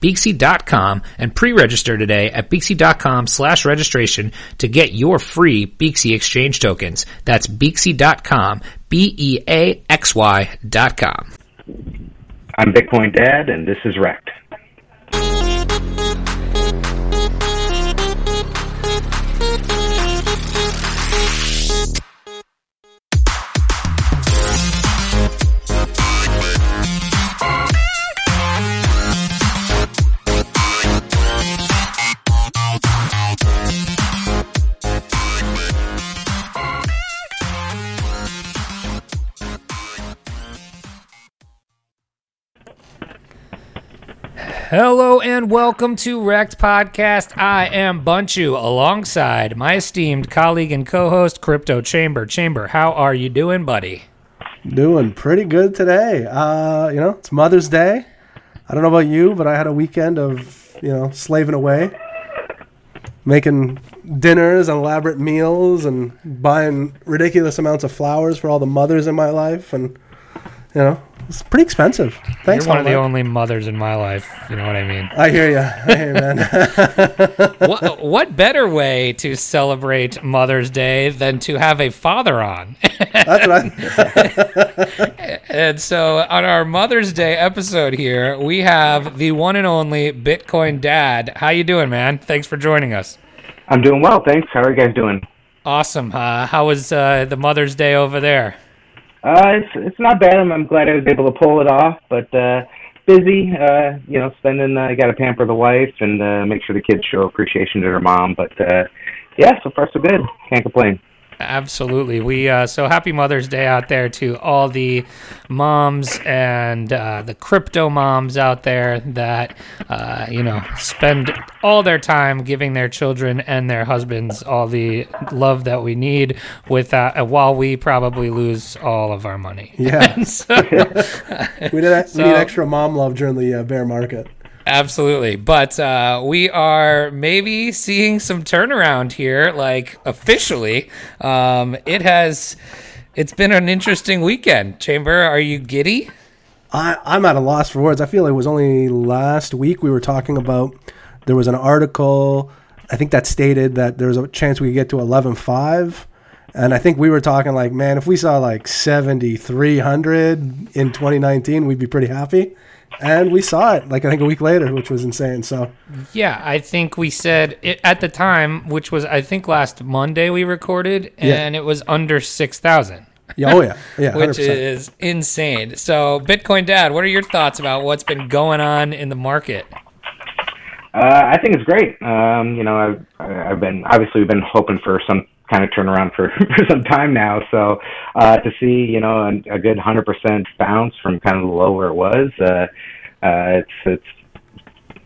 Beaxy.com and pre-register today at Beaxy.com slash registration to get your free Beaxy exchange tokens. That's Beaxy.com, B-E-A-X-Y dot com. I'm Bitcoin Dad, and this is Wrecked. Hello and welcome to Wrecked Podcast. I am Bunchu alongside my esteemed colleague and co-host Crypto Chamber. Chamber, how are you doing, buddy? Doing pretty good today. Uh, you know, it's Mother's Day. I don't know about you, but I had a weekend of, you know, slaving away, making dinners and elaborate meals and buying ridiculous amounts of flowers for all the mothers in my life and you know, it's pretty expensive. Thanks, You're one of the only mothers in my life. You know what I mean? I hear you. I hear you, man. what, what better way to celebrate Mother's Day than to have a father on? That's what I. and so, on our Mother's Day episode here, we have the one and only Bitcoin Dad. How you doing, man? Thanks for joining us. I'm doing well, thanks. How are you guys doing? Awesome. Uh, how was uh, the Mother's Day over there? Uh, it's it's not bad. I'm, I'm glad I was able to pull it off, but uh, busy. Uh, you know, spending. I uh, got to pamper the wife and uh, make sure the kids show appreciation to their mom. But uh, yeah, so far so good. Can't complain. Absolutely. We uh, so happy Mother's Day out there to all the moms and uh, the crypto moms out there that uh, you know spend all their time giving their children and their husbands all the love that we need. With uh, while we probably lose all of our money. Yeah. So- We need, we So- need extra mom love during the uh, bear market. Absolutely. But uh, we are maybe seeing some turnaround here, like officially. Um, it has, it's been an interesting weekend. Chamber, are you giddy? I, I'm at a loss for words. I feel it was only last week we were talking about there was an article, I think that stated that there was a chance we could get to 11.5. And I think we were talking like, man, if we saw like 7,300 in 2019, we'd be pretty happy. And we saw it like I think a week later, which was insane. So Yeah, I think we said it at the time, which was, I think last Monday we recorded, and it was under 6,000. yeah, oh yeah, yeah, 100%. Which is insane. So, Bitcoin Dad, what are your thoughts about what's been going on in the market? Uh, I think it's great. Um, you know, I've I've been obviously we've been hoping for some kind of turnaround for, for some time now. So uh, to see you know a, a good hundred percent bounce from kind of the low where it was, uh, uh, it's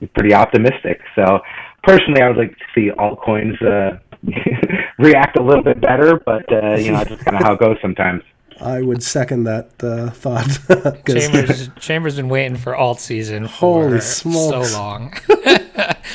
it's pretty optimistic. So personally, I would like to see altcoins uh, react a little bit better, but uh, you know, that's just kind of how it goes sometimes. I would second that uh, thought. 'Cause- Chambers Chambers been waiting for alt season for Holy so long.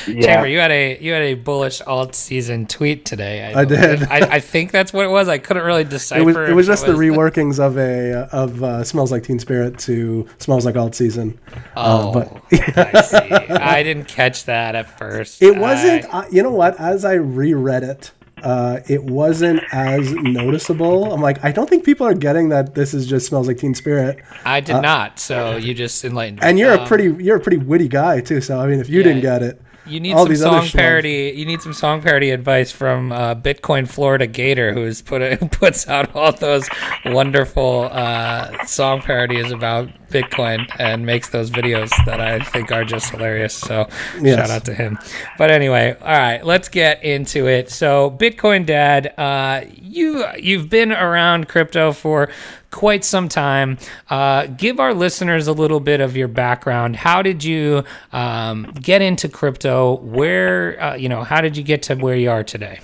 Chamber, you had a you had a bullish alt season tweet today. I did. I, I think that's what it was. I couldn't really decipher. it was, it was just the was- reworkings of a uh, of uh, smells like Teen Spirit to smells like alt season. Oh, Uh, but I see. I didn't catch that at first. it wasn't. I- Uh, you know what? As I reread it, uh, it wasn't as noticeable. I'm like, I don't think people are getting that this is just smells like Teen Spirit. I did not. So you just enlightened me. uh, And you're a Um, pretty you're a pretty witty guy too. So I mean, if you Yeah. didn't get it, You need all some song parody. You need some song parody advice from uh, Bitcoin Florida Gator, who's put who puts out all those wonderful uh, song parodies about Bitcoin and makes those videos that I think are just hilarious. So Yes. shout out to him. But anyway, all right, let's get into it. So Bitcoin Dad, uh, you you've been around crypto for quite some time. Uh, give our listeners a little bit of your background. How did you um, get into crypto? Where, uh, you know, how did you get to where you are today?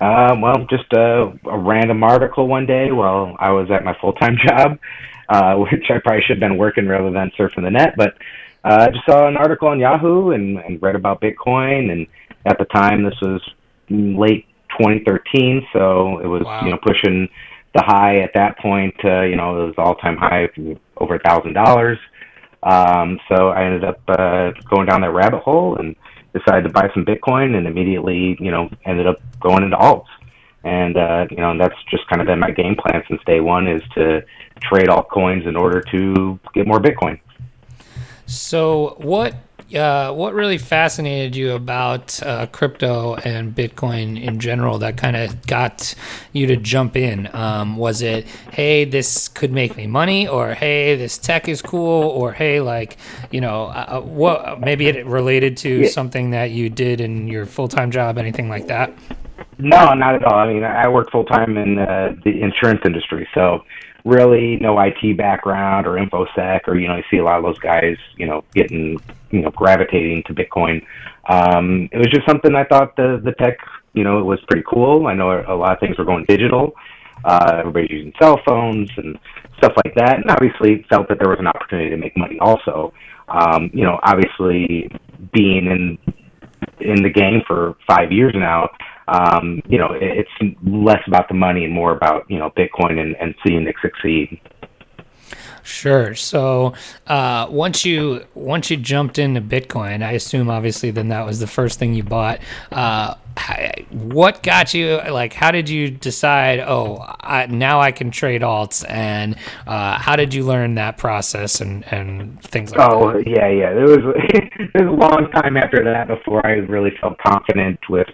Uh, well, just a, a, random article one day while I was at my full time job, uh, which I probably should have been working rather than surfing the net. But uh, I just saw an article on Yahoo and, and read about Bitcoin. And at the time, this was late 2013, so it was wow. you know pushing the high at that point. Uh, you know, it was all time high over a thousand dollars. Um, so I ended up uh, going down that rabbit hole and decided to buy some Bitcoin, and immediately you know ended up going into alts. And uh, you know, and that's just kind of been my game plan since day one is to trade altcoins in order to get more Bitcoin. So, what uh, what really fascinated you about uh, crypto and Bitcoin in general that kind of got you to jump in? Um, was it, hey, this could make me money, or hey, this tech is cool, or hey, like, you know, uh, uh what? Maybe it related to yeah. something that you did in your full time job, anything like that? No, not at all. I mean, I work full time in uh, the insurance industry, so really no IT background or infosec, or you know, you see a lot of those guys, you know, getting you know gravitating to Bitcoin. Um, it was just something I thought the the tech, you know, was pretty cool. I know a lot of things were going digital. Uh, everybody's using cell phones and stuff like that, and obviously felt that there was an opportunity to make money. Also, um, you know, obviously being in in the game for five years now, um, you know, it's less about the money and more about you know Bitcoin and, and seeing it succeed. Sure. So uh, once you once you jumped into Bitcoin, I assume obviously then that was the first thing you bought. Uh, what got you like? How did you decide? Oh, I, now I can trade alts, and uh, how did you learn that process and and things like oh, that? Oh yeah, yeah. It was it was a long time after that before I really felt confident with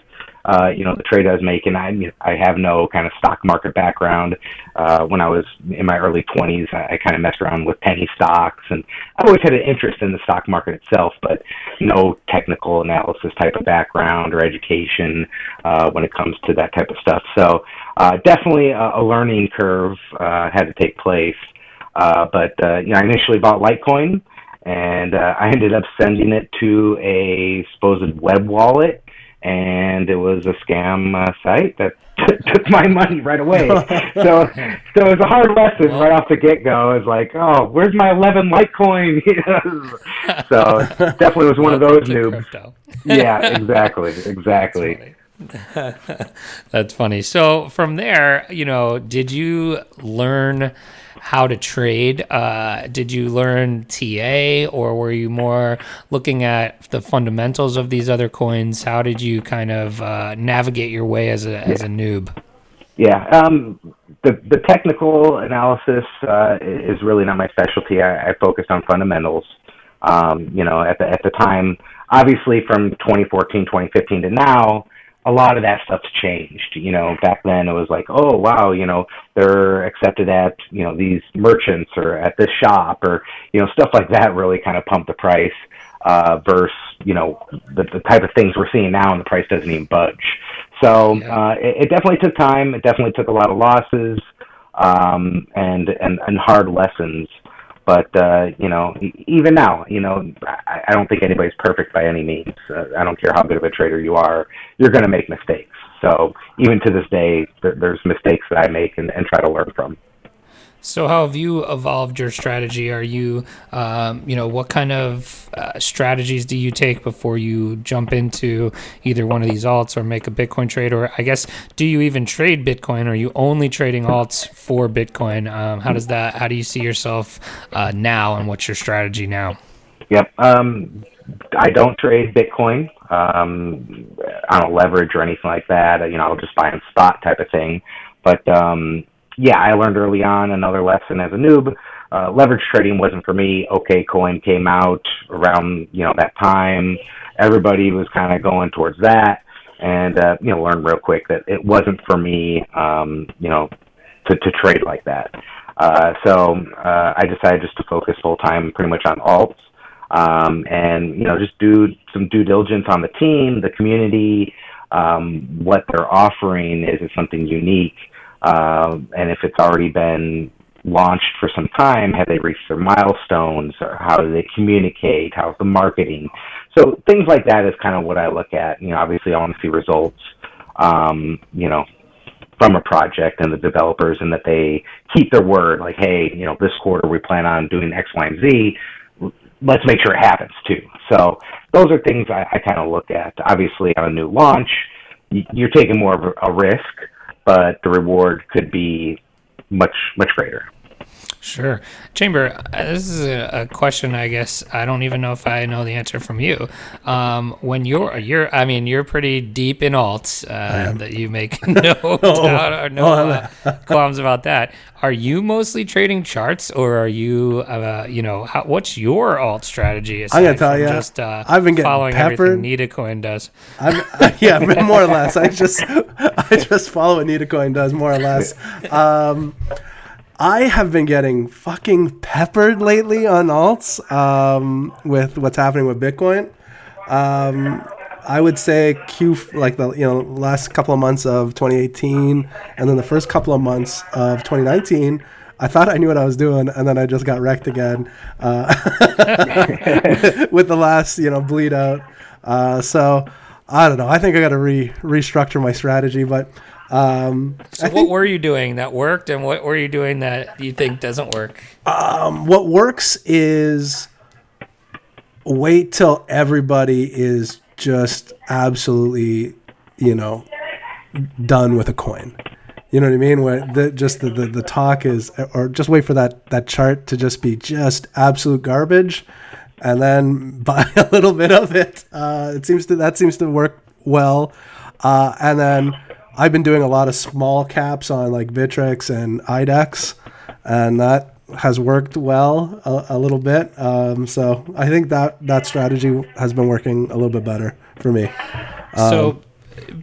uh, you know, the trade I was making. I I have no kind of stock market background. Uh, when I was in my early 20s, I, I kind of messed around with penny stocks, and I always had an interest in the stock market itself, but no technical analysis type of background or education uh, when it comes to that type of stuff. So uh, definitely a, a learning curve uh, had to take place. Uh, but uh, you know, I initially bought Litecoin, and uh, I ended up sending it to a supposed web wallet and it was a scam uh, site that took my money right away. so, so it was a hard lesson right off the get go. It was like, oh, where's my eleven Litecoin? so definitely was one of those noobs. yeah, exactly, exactly. That's funny. So from there, you know, did you learn? How to trade. Uh, did you learn TA, or were you more looking at the fundamentals of these other coins? How did you kind of uh, navigate your way as a as a noob? Yeah, um, the the technical analysis uh, is really not my specialty. I, I focused on fundamentals. Um, you know, at the at the time, obviously from 2014, 2015 to now, a lot of that stuff's changed. You know, back then it was like, oh wow, you know, they're accepted at you know these merchants or at this shop or you know stuff like that really kind of pumped the price. Uh, versus you know the, the type of things we're seeing now, and the price doesn't even budge. So uh, it, it definitely took time. It definitely took a lot of losses um, and and and hard lessons. But uh, you know, even now, you know, I, I don't think anybody's perfect by any means. Uh, I don't care how good of a trader you are; you're going to make mistakes. So even to this day, there, there's mistakes that I make and, and try to learn from. So, how have you evolved your strategy? Are you, um, you know, what kind of uh, strategies do you take before you jump into either one of these alts or make a Bitcoin trade? Or, I guess, do you even trade Bitcoin? Are you only trading alts for Bitcoin? Um, how does that? How do you see yourself uh, now, and what's your strategy now? Yep. Um, I don't trade Bitcoin. Um, I don't leverage or anything like that. You know, I'll just buy on spot type of thing. But um, yeah, I learned early on another lesson as a noob. Uh, leverage trading wasn't for me. OK Coin came out around you know that time. Everybody was kind of going towards that, and uh, you know learned real quick that it wasn't for me. Um, you know, to to trade like that. Uh, so uh, I decided just to focus full time, pretty much on alts, um, and you know just do some due diligence on the team, the community, um, what they're offering is, it something unique Um, and if it's already been launched for some time, have they reached their milestones? Or how do they communicate? How's the marketing? So things like that is kind of what I look at. You know, obviously I want to see results. Um, you know, from a project and the developers and that they keep their word like hey you know this quarter we plan on doing x y and z let's make sure it happens too so those are things i, I kind of look at obviously on a new launch you're taking more of a risk but the reward could be much much greater Sure. Chamber, uh, this is a, a, question I guess I don't even know if I know the answer from you. Um, when you're, you're, I mean, you're pretty deep in alts uh, that you make no oh, doubt or no uh, qualms about that. Are you mostly trading charts or are you, uh, you know, how, what's your alt strategy? Going to tell you, just, uh, I've been getting following peppered. everything Nitacoin does. I'm, yeah, more or less. I just, I just follow what Nitacoin does more or less. Um, I have been getting fucking peppered lately on alts um, with what's happening with Bitcoin. Um, I would say Q like the you know last couple of months of 2018 and then the first couple of months of 2019. I thought I knew what I was doing, and then I just got wrecked again uh, with the last you know bleed out. Uh, so I don't know. I think I got to re restructure my strategy, but um, so, what were you doing that worked, and what were you doing that you think doesn't work? Um, what works is wait till everybody is just absolutely, you know, done with a coin. You know what I mean? Where the, just the, the, the talk is, or just wait for that, that chart to just be just absolute garbage, and then buy a little bit of it. Uh, it seems to that seems to work well, uh, and then I've been doing a lot of small caps on like Bittrex and IDEX, and that has worked well a, a little bit. Um, so I think that that strategy has been working a little bit better for me. Um, so.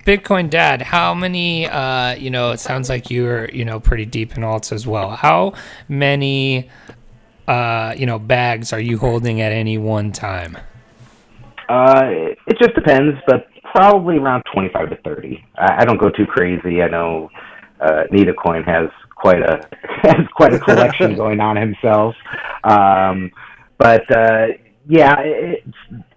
Bitcoin Dad, how many? Uh, you know, it sounds like you're you know pretty deep in alts as well. How many? Uh, you know, bags are you holding at any one time? Uh, it just depends, but probably around 25 to 30. I, I don't go too crazy. I know uh, Nitacoin has quite a has quite a collection going on himself. Um, but uh, yeah, it,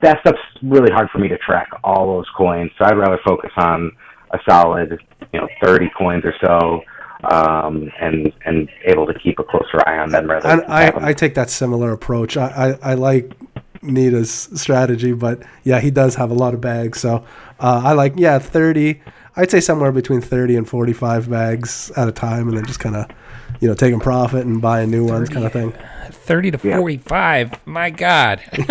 that stuff's really hard for me to track all those coins. So I'd rather focus on a solid, you know, 30 coins or so. Um, and and able to keep a closer eye on them rather. I, I, I take that similar approach. I, I, I like Nita's strategy, but yeah, he does have a lot of bags. So uh, I like yeah, thirty. I'd say somewhere between thirty and forty-five bags at a time, and then just kind of you know taking profit and buying new 30, ones, kind of thing. Thirty to forty-five. Yeah. My God.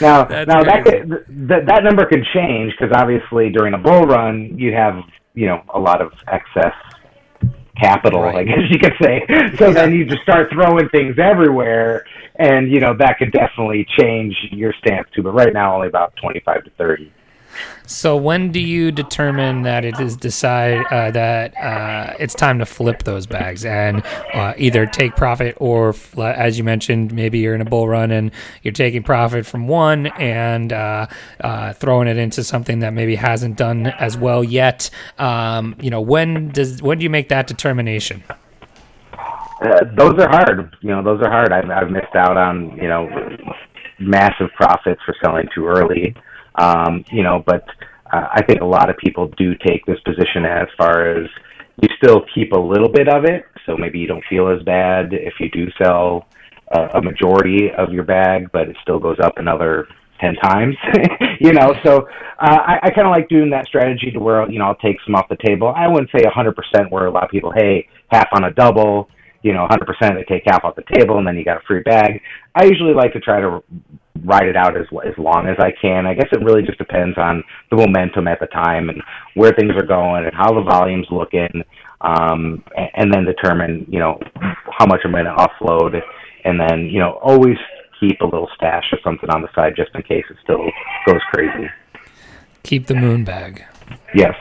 now, now that, could, that that number could change because obviously during a bull run you have you know a lot of excess capital, right. I guess you could say. So yeah. then you just start throwing things everywhere, and you know that could definitely change your stance too. But right now, only about twenty-five to thirty. So when do you determine that it is decide uh, that uh, it's time to flip those bags and uh, either take profit or, as you mentioned, maybe you're in a bull run and you're taking profit from one and uh, uh, throwing it into something that maybe hasn't done as well yet. Um, you know, when does when do you make that determination? Uh, those are hard. You know, those are hard. I've, I've missed out on you know massive profits for selling too early. Um, you know, but uh, I think a lot of people do take this position as far as you still keep a little bit of it, so maybe you don't feel as bad if you do sell a majority of your bag, but it still goes up another ten times. you know, so uh, I, I kind of like doing that strategy to where you know I'll take some off the table. I wouldn't say a hundred percent where a lot of people, hey, half on a double. You know, 100% they take half off the table and then you got a free bag. I usually like to try to ride it out as as long as I can. I guess it really just depends on the momentum at the time and where things are going and how the volume's looking, um, and, and then determine you know how much I'm going to offload, and then you know always keep a little stash or something on the side just in case it still goes crazy. Keep the moon bag. Yes.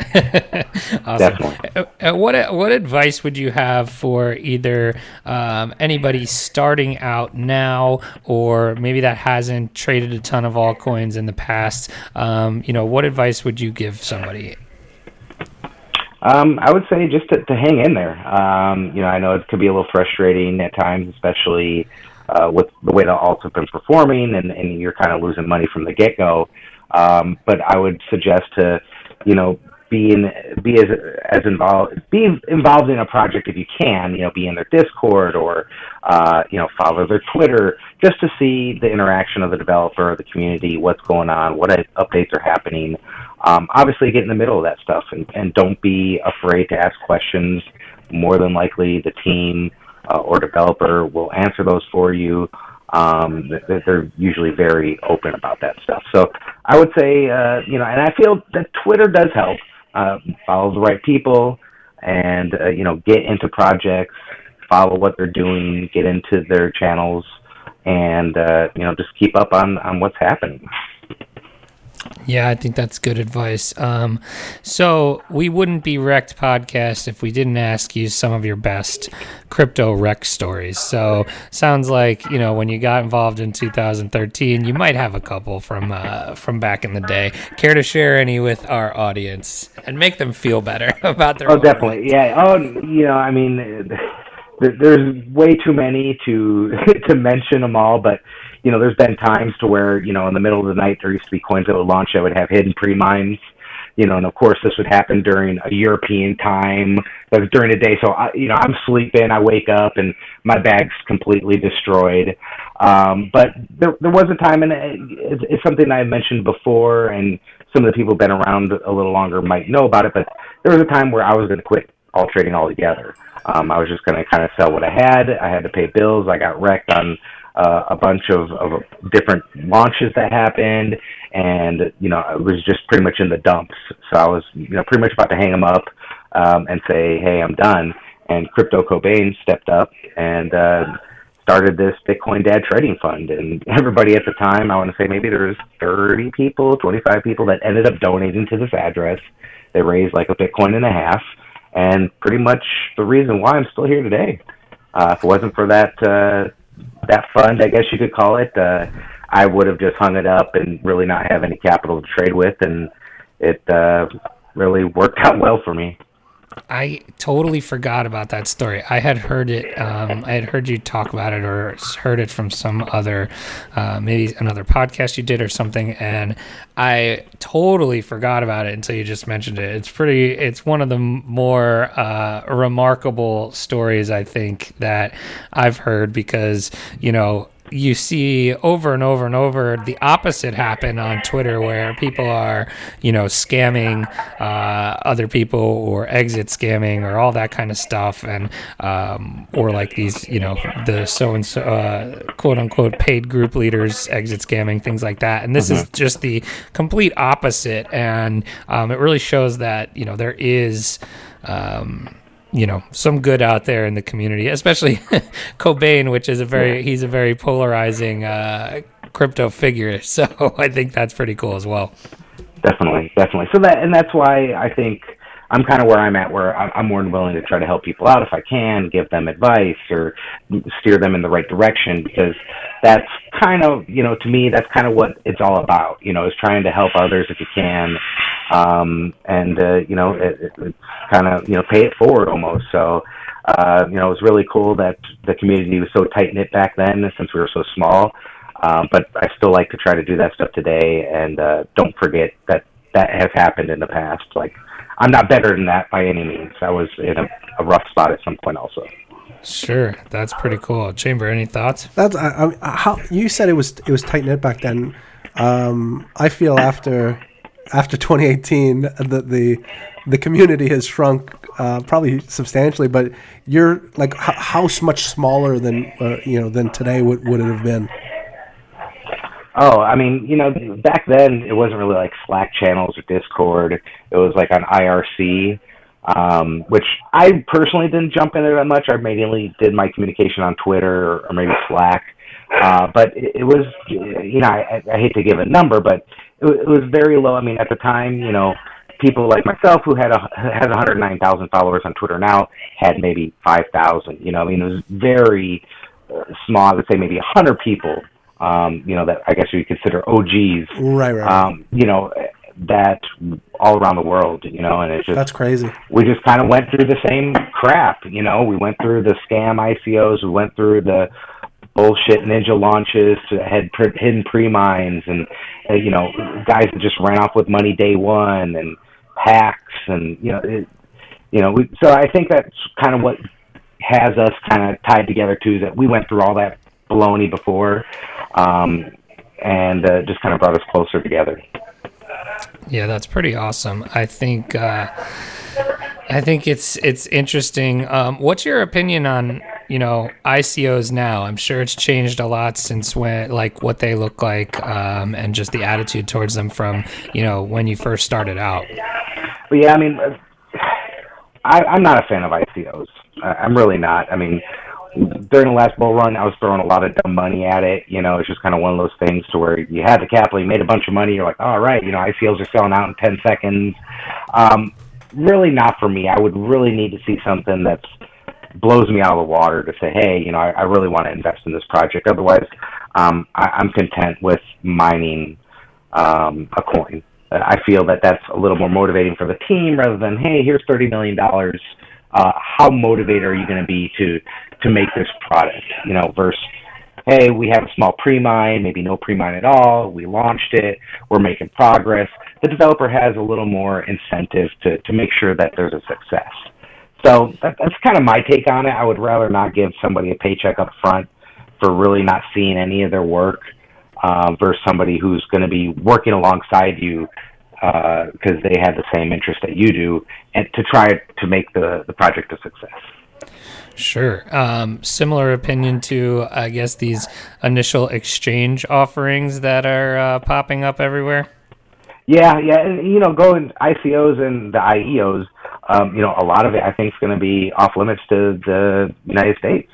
awesome. Definitely. Uh, uh, what what advice would you have for either um, anybody starting out now, or maybe that hasn't traded a ton of altcoins in the past? Um, you know, what advice would you give somebody? Um, I would say just to, to hang in there. Um, you know, I know it could be a little frustrating at times, especially uh, with the way the alts have been performing, and, and you're kind of losing money from the get go. Um, but I would suggest to, you know, be in, be as as involved, be involved in a project if you can. You know, be in their Discord or, uh, you know, follow their Twitter just to see the interaction of the developer, the community, what's going on, what updates are happening um, obviously get in the middle of that stuff and, and don't be afraid to ask questions. More than likely, the team uh, or developer will answer those for you. Um, they're usually very open about that stuff. So I would say, uh, you know, and I feel that Twitter does help. Uh, follow the right people, and uh, you know, get into projects, follow what they're doing, get into their channels, and uh, you know, just keep up on on what's happening. Yeah, I think that's good advice. Um, so we wouldn't be wrecked podcast if we didn't ask you some of your best crypto wreck stories. So sounds like you know when you got involved in 2013, you might have a couple from uh, from back in the day. Care to share any with our audience and make them feel better about their? Oh, definitely. Yeah. Oh, you know, I mean, there's way too many to to mention them all, but you know, there's been times to where, you know, in the middle of the night, there used to be coins that would launch that would have hidden pre-mines, you know, and of course this would happen during a European time, was during the day. So, I, you know, I'm sleeping, I wake up and my bag's completely destroyed. Um, but there, there was a time, and it's, it's something I mentioned before, and some of the people who've been around a little longer might know about it, but there was a time where I was going to quit all trading altogether. Um, I was just going to kind of sell what I had. I had to pay bills. I got wrecked on uh, a bunch of, of different launches that happened, and you know it was just pretty much in the dumps. So I was you know pretty much about to hang them up um, and say, "Hey, I'm done." And Crypto Cobain stepped up and uh, started this Bitcoin Dad Trading Fund, and everybody at the time, I want to say maybe there was 30 people, 25 people that ended up donating to this address. They raised like a Bitcoin and a half, and pretty much the reason why I'm still here today. Uh, if it wasn't for that uh, that fund, I guess you could call it, uh, I would have just hung it up and really not have any capital to trade with, and it uh, really worked out well for me. I totally forgot about that story. I had heard it. Um, I had heard you talk about it, or heard it from some other, uh, maybe another podcast you did or something, and I totally forgot about it until you just mentioned it. It's pretty. It's one of the more uh, remarkable stories I think that I've heard because you know you see over and over and over the opposite happen on Twitter, where people are, you know, scamming uh, other people or exit scamming or all that kind of stuff, and um, or like these, you know, the so and so quote unquote paid group leaders exit scamming things like that. And this mm-hmm. is just the complete opposite, and um, it really shows that you know there is. Um, you know some good out there in the community, especially Cobain, which is a very yeah. he's a very polarizing uh, crypto figure. So I think that's pretty cool as well. Definitely, definitely. So that and that's why I think I'm kind of where I'm at, where I'm more than willing to try to help people out if I can, give them advice or steer them in the right direction, because that's kind of, you know, to me, that's kind of what it's all about. You know, is trying to help others if you can, um, and uh, you know, it, it, it's kind of, you know, pay it forward almost. So, uh, you know, it was really cool that the community was so tight knit back then, since we were so small. Um, but I still like to try to do that stuff today, and uh, don't forget that that has happened in the past. Like I'm not better than that by any means. I was in a, a rough spot at some point also. Sure, that's pretty cool. Chamber, any thoughts? That's I, I, how you said it was it was tight knit back then. Um, I feel after after 2018 that the the community has shrunk uh, probably substantially, but you're like how, how much smaller than uh, you know than today would would it have been? Oh, I mean, you know, back then it wasn't really like Slack channels or Discord. It was like on IRC, um, which I personally didn't jump into that much. I mainly did my communication on Twitter or, maybe Slack. Uh, but it, it was, you know, I, I hate to give a number, but it, it was very low. I mean, at the time, you know, people like myself who had a has 109,000 followers on Twitter now had maybe 5,000. You know, I mean, it was very uh, small. I would say maybe 100 people um, you know, that I guess you consider OGs. Right, right. Um, you know, that all around the world, you know, and it's just That's crazy. we just kind of went through the same crap, you know. We went through the scam ICOs, we went through the bullshit ninja launches to had pre- hidden pre-mines and uh, you know guys that just ran off with money day one and hacks and you know it, you know we, so I think that's kind of what has us kind of tied together too is that we went through all that baloney before um, and uh, just kind of brought us closer together. Yeah, that's pretty awesome. I think uh, I think it's it's interesting. Um, what's your opinion on you know ICOs now? I'm sure it's changed a lot since when like what they look like um, and just the attitude towards them from you know when you first started out. But yeah, I mean, I, I'm not a fan of ICOs. I'm really not. I mean, during the last bull run, I was throwing a lot of dumb money at it. You know, it's just kind of one of those things to where you had the capital, you made a bunch of money, you're like, all right, you know, ICOs are selling out in 10 seconds. Um, really not for me. I would really need to see something that's blows me out of the water to say, hey, you know, I, I really want to invest in this project. Otherwise, um, I, I'm content with mining um, a coin. I feel that that's a little more motivating for the team rather than, hey, here's thirty million dollars. Uh, how motivated are you going to be to to make this product? You know, versus, hey, we have a small pre-mine, maybe no pre-mine at all. We launched it. We're making progress. The developer has a little more incentive to to make sure that there's a success. So that, that's kind of my take on it. I would rather not give somebody a paycheck up front for really not seeing any of their work uh, versus somebody who's going to be working alongside you because they have the same interest that you do, and to try to make the the project a success. Sure. Um, similar opinion to I guess these initial exchange offerings that are uh, popping up everywhere. Yeah, yeah, and you know, going ICOs and the IEOs, um, you know, a lot of it I think is going to be off limits to the United States.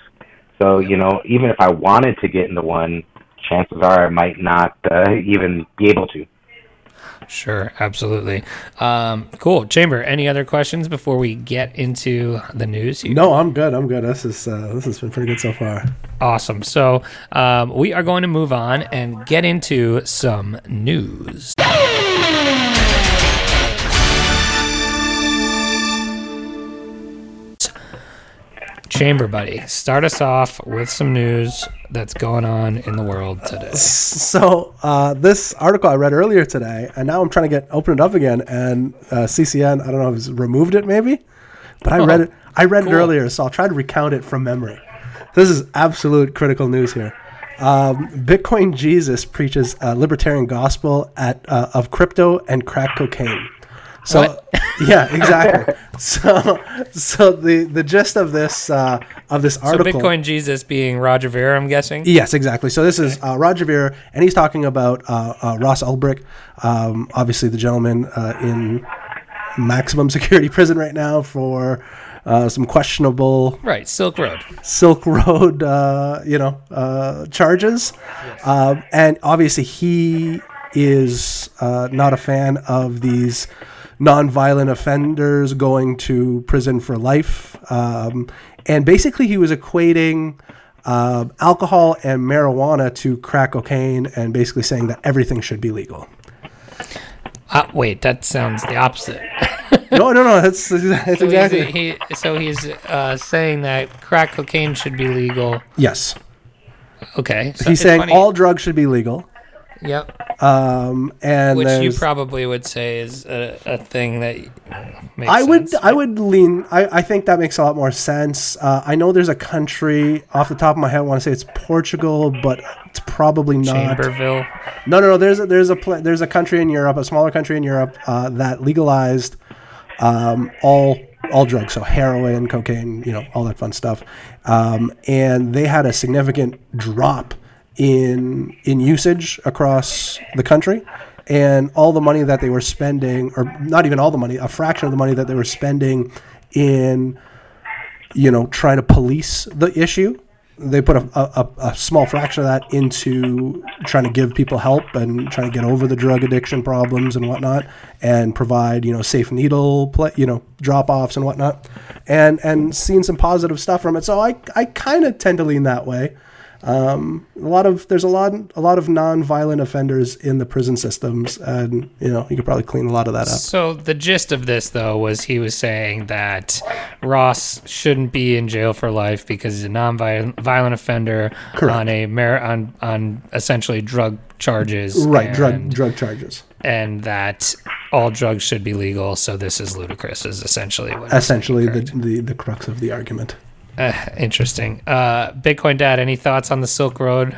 So you know, even if I wanted to get into one, chances are I might not uh, even be able to. Sure, absolutely. Um, cool. Chamber, any other questions before we get into the news? here? No, I'm good. I'm good. This is uh, this has been pretty good so far. Awesome. So um, we are going to move on and get into some news. Chamber buddy, start us off with some news that's going on in the world today. So uh, this article I read earlier today, and now I'm trying to get open it up again, and uh, CCN I don't know if it's removed it maybe, but I read it. I read cool. it earlier, so I'll try to recount it from memory. This is absolute critical news here. Um, Bitcoin Jesus preaches a libertarian gospel at uh, of crypto and crack cocaine. So What? yeah, exactly. so so the the gist of this uh, of this article. So. Bitcoin Jesus being Roger Ver, I'm guessing. Yes, exactly. So this is uh, Roger Ver, and he's talking about uh, uh, Ross Ulbricht, um, obviously the gentleman uh, in maximum security prison right now for uh, some questionable Right, Silk Road. Silk Road, uh, you know, uh, charges, um, and obviously he is uh, not a fan of these nonviolent offenders going to prison for life, um, and basically he was equating. Uh, alcohol and marijuana to crack cocaine, and basically saying that everything should be legal. Uh, wait, that sounds the opposite. no, no, no. That's, that's So exactly he's, he, so he's uh, saying that crack cocaine should be legal. yes. Okay. So He's saying funny- all drugs should be legal, Yep. um, and Which you probably would say is a, a thing that makes I would sense. I would lean I, I think that makes a lot more sense. Uh, I know there's a country off the top of my head I want to say it's Portugal, but it's probably not. Chamberville. No, no, no. There's a, there's a pla- there's a country in Europe, a smaller country in Europe uh, that legalized um, all all drugs, so heroin, cocaine, you know, all that fun stuff, um, and they had a significant drop in in usage across the country. And all the money that they were spending, or not even all the money, a fraction of the money that they were spending in you know, trying to police the issue. They put a, a, a small fraction of that into trying to give people help and trying to get over the drug addiction problems and whatnot, and provide you know safe needle play, you know drop offs and whatnot, and and seeing some positive stuff from it. So I I kind of tend to lean that way. Um, a lot of there's a lot a lot of non-violent offenders in the prison systems, and you know you could probably clean a lot of that up. So the gist of this, though, was he was saying that Ross shouldn't be in jail for life because he's a non-violent violent offender Correct. on a mer- on on essentially drug charges, Right, drug and- drug charges. and that all drugs should be legal. So this is ludicrous. Is essentially what. Essentially, the, the the crux of the argument. Uh, interesting. Uh, Bitcoin Dad, any thoughts on the Silk Road?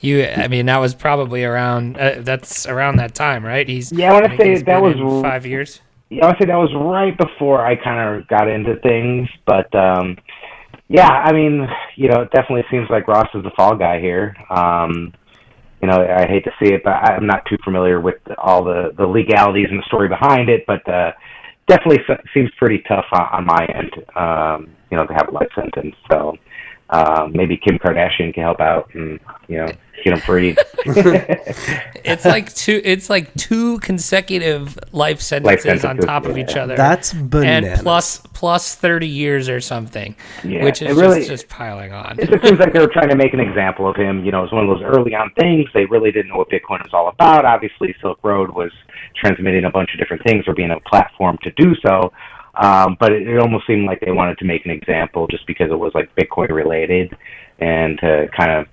You, I mean, that was probably around. Uh, that's around that time, right? He's Yeah, I wanna say that was- five years. Yeah, I would say that was right before I kind of got into things, but um, yeah, I mean, you know, it definitely seems like Ross is the fall guy here. Um, you know, I hate to see it, but I'm not too familiar with all the the legalities and the story behind it, but uh, definitely seems pretty tough on, on my end. Um, you know, to have a life sentence, so. Um, maybe Kim Kardashian can help out and you know get him free. It's like two. It's like two consecutive life sentences, on sentences, top of each other. That's and bananas. plus plus thirty years or something, Yeah, which is it really- just, just piling on. it just seems like they were trying to make an example of him. You know, it was one of those early on things. They really didn't know what Bitcoin was all about. Obviously, Silk Road was transmitting a bunch of different things or being a platform to do so. Um, but it, it almost seemed like they wanted to make an example just because it was like Bitcoin related and to kind of,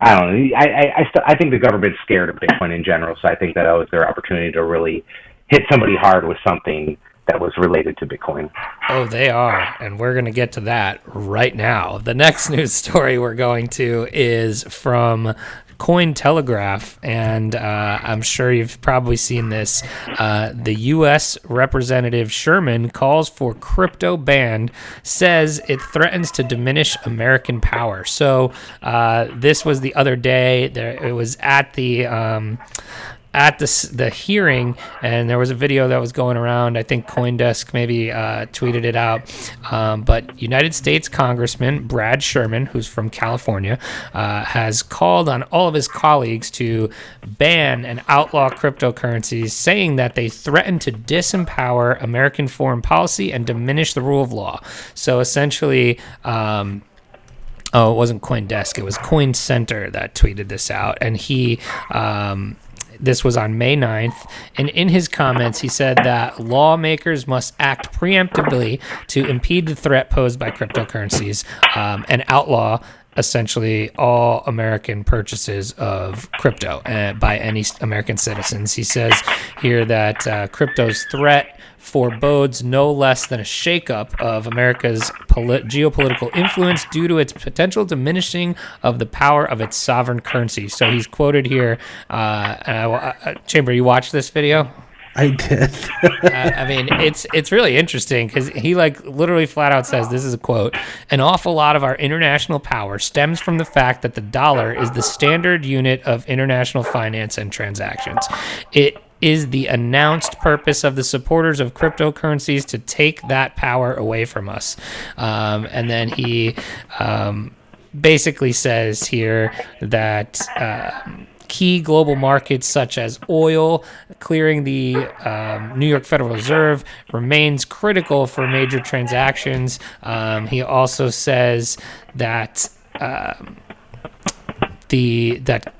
I don't know. I, I, I, st- I think the government's scared of Bitcoin in general. So I think that oh, that was their opportunity to really hit somebody hard with something that was related to Bitcoin. Oh, they are. And we're going to get to that right now. The next news story we're going to is from Cointelegraph. And uh, I'm sure you've probably seen this. Uh, the U.S. Representative Sherman calls for crypto ban, says it threatens to diminish American power. So uh, this was the other day. There, it was at the. Um, at the the hearing, and there was a video that was going around. I think CoinDesk maybe uh, tweeted it out. Um, but United States Congressman Brad Sherman, who's from California, uh, has called on all of his colleagues to ban and outlaw cryptocurrencies, saying that they threaten to disempower American foreign policy and diminish the rule of law. So essentially. Um, oh, it wasn't CoinDesk, it was Coin Center that tweeted this out. And he, um, this was on May 9th. And in his comments, he said that lawmakers must act preemptively to impede the threat posed by cryptocurrencies um, and outlaw essentially all American purchases of crypto uh, by any American citizens. He says here that uh, crypto's threat forebodes no less than a shakeup of America's polit- geopolitical influence due to its potential diminishing of the power of its sovereign currency. So he's quoted here. Uh, and I, uh, Chamber, you watched this video? I did. I I mean, it's it's really interesting because he like literally flat out says this is a quote. An awful lot of our international power stems from the fact that the dollar is the standard unit of international finance and transactions. It is the announced purpose of the supporters of cryptocurrencies to take that power away from us. Um, and then he um, basically says here that. um key global markets such as oil, clearing the um, New York Federal Reserve remains critical for major transactions. Um, he also says that um, the that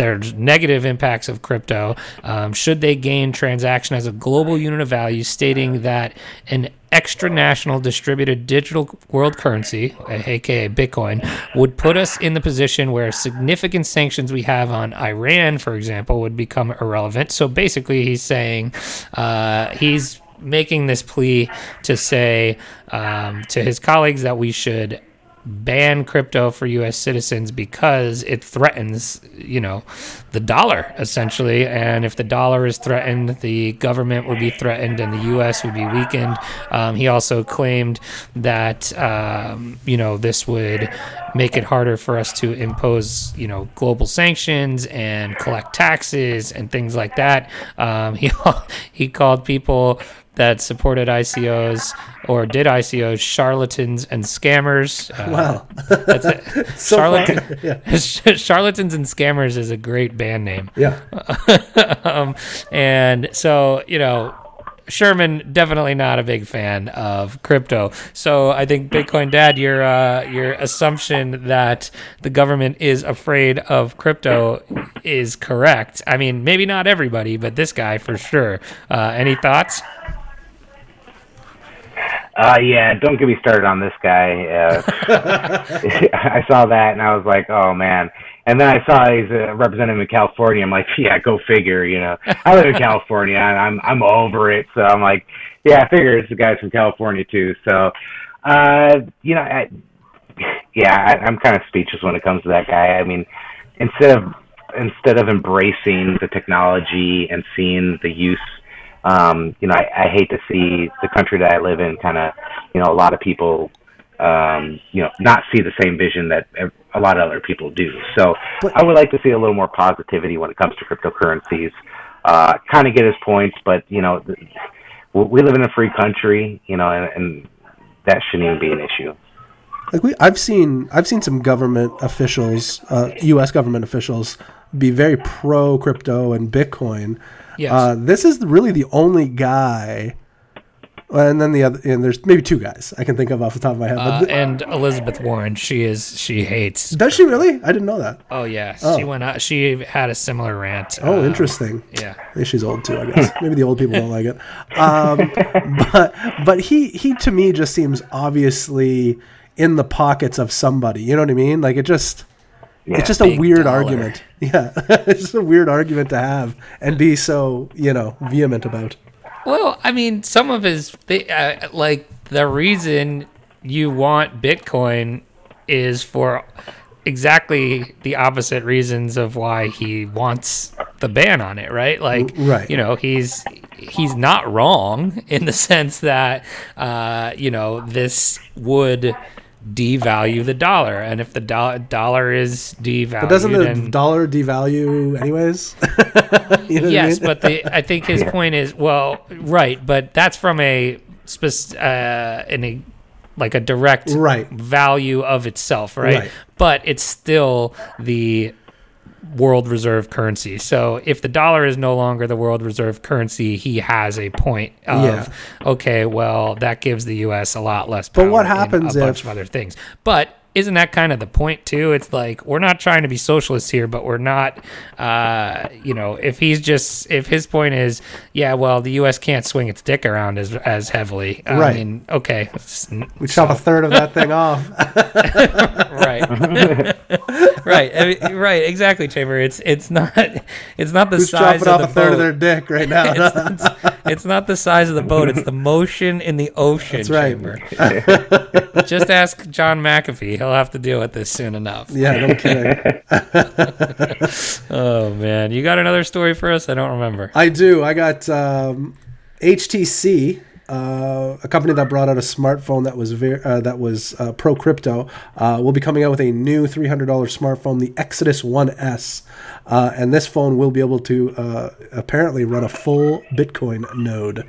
there's negative impacts of crypto um, should they gain transaction as a global unit of value, stating that an extra-national distributed digital world currency, aka Bitcoin, would put us in the position where significant sanctions we have on Iran, for example, would become irrelevant. So basically, he's saying uh, he's making this plea to say um, to his colleagues that we should ban crypto for U.S. citizens because it threatens, you know, the dollar essentially. And if the dollar is threatened, the government would be threatened, and the U.S. would be weakened. Um, he also claimed that, um, you know, this would make it harder for us to impose, you know, global sanctions and collect taxes and things like that. Um, he he called people that supported ICOs or did ICOs charlatans and scammers. Uh, wow. That's it. So Charlatan-. Yeah. charlatans and scammers is a great band name. Yeah. um, and so, you know, Sherman definitely not a big fan of crypto. So I think Bitcoin Dad, your uh, your assumption that the government is afraid of crypto is correct. I mean, maybe not everybody, but this guy for sure. Uh, any thoughts? Uh, yeah, don't get me started on this guy. Uh, I saw that and I was like, oh man. And then I saw he's a representative in California. I'm like, yeah, go figure. You know, I live in California. and I'm I'm over it. So I'm like, yeah, I figure it's the guy from California too. So, uh, you know, I, yeah, I, I'm kind of speechless when it comes to that guy. I mean, instead of instead of embracing the technology and seeing the use um, you know, I, I hate to see the country that I live in kind of, you know, a lot of people, um, you know, not see the same vision that a lot of other people do. So but, I would like to see a little more positivity when it comes to cryptocurrencies. Uh, kind of get his points, but you know, we live in a free country, you know, and, and that shouldn't even be an issue. Like we, I've seen, I've seen some government officials, uh, U.S. government officials, be very pro crypto and Bitcoin Yes. Uh, this is really the only guy. And then the other, and there's maybe two guys I can think of off the top of my head. Uh, and Elizabeth Warren, she is she hates. Does she really? I didn't know that. Oh yeah, oh. she went out. She had a similar rant. Oh, um, interesting. Yeah, maybe she's old too. I guess maybe the old people don't like it. Um, but but he he to me just seems obviously in the pockets of somebody. You know what I mean? Like it just yeah, it's just a weird dollar. argument. Yeah, it's just a weird argument to have and be so you know vehement about. Well, I mean, some of his uh, like the reason you want Bitcoin is for exactly the opposite reasons of why he wants the ban on it, right? Like, right. you know, he's he's not wrong in the sense that uh, you know this would devalue the dollar. And if the do- dollar is devalued, but doesn't the and, dollar devalue anyways? you know yes, I mean? but the, I think his point is well, right, but that's from a spec- uh, in a like a direct right. value of itself, right? right? But it's still the world reserve currency. So if the dollar is no longer the world reserve currency, he has a point of yeah. okay, well that gives the U.S. a lot less. but what happens a if, bunch of other things? But isn't that kind of the point too? It's like we're not trying to be socialists here, but we're not. Uh, you know, if he's just if his point is, yeah, well, the U.S. can't swing its dick around as as heavily. I right. mean, okay, we so. chop a third of that thing off. right. right. I mean, right. Exactly, Chamber. It's it's not it's not the Who's size of off a third of their dick right now. it's, it's, it's, not the size of the boat. It's the motion in the ocean. That's right. Chamber. Just ask John McAfee he'll have to deal with this soon enough. Yeah, no kidding. oh man, you got another story for us? I don't remember. I do. I got um, HTC. Uh, a company that brought out a smartphone that was ver- uh, that was uh, pro crypto uh, will be coming out with a new $300 smartphone, the Exodus One S, uh, and this phone will be able to uh, apparently run a full Bitcoin node.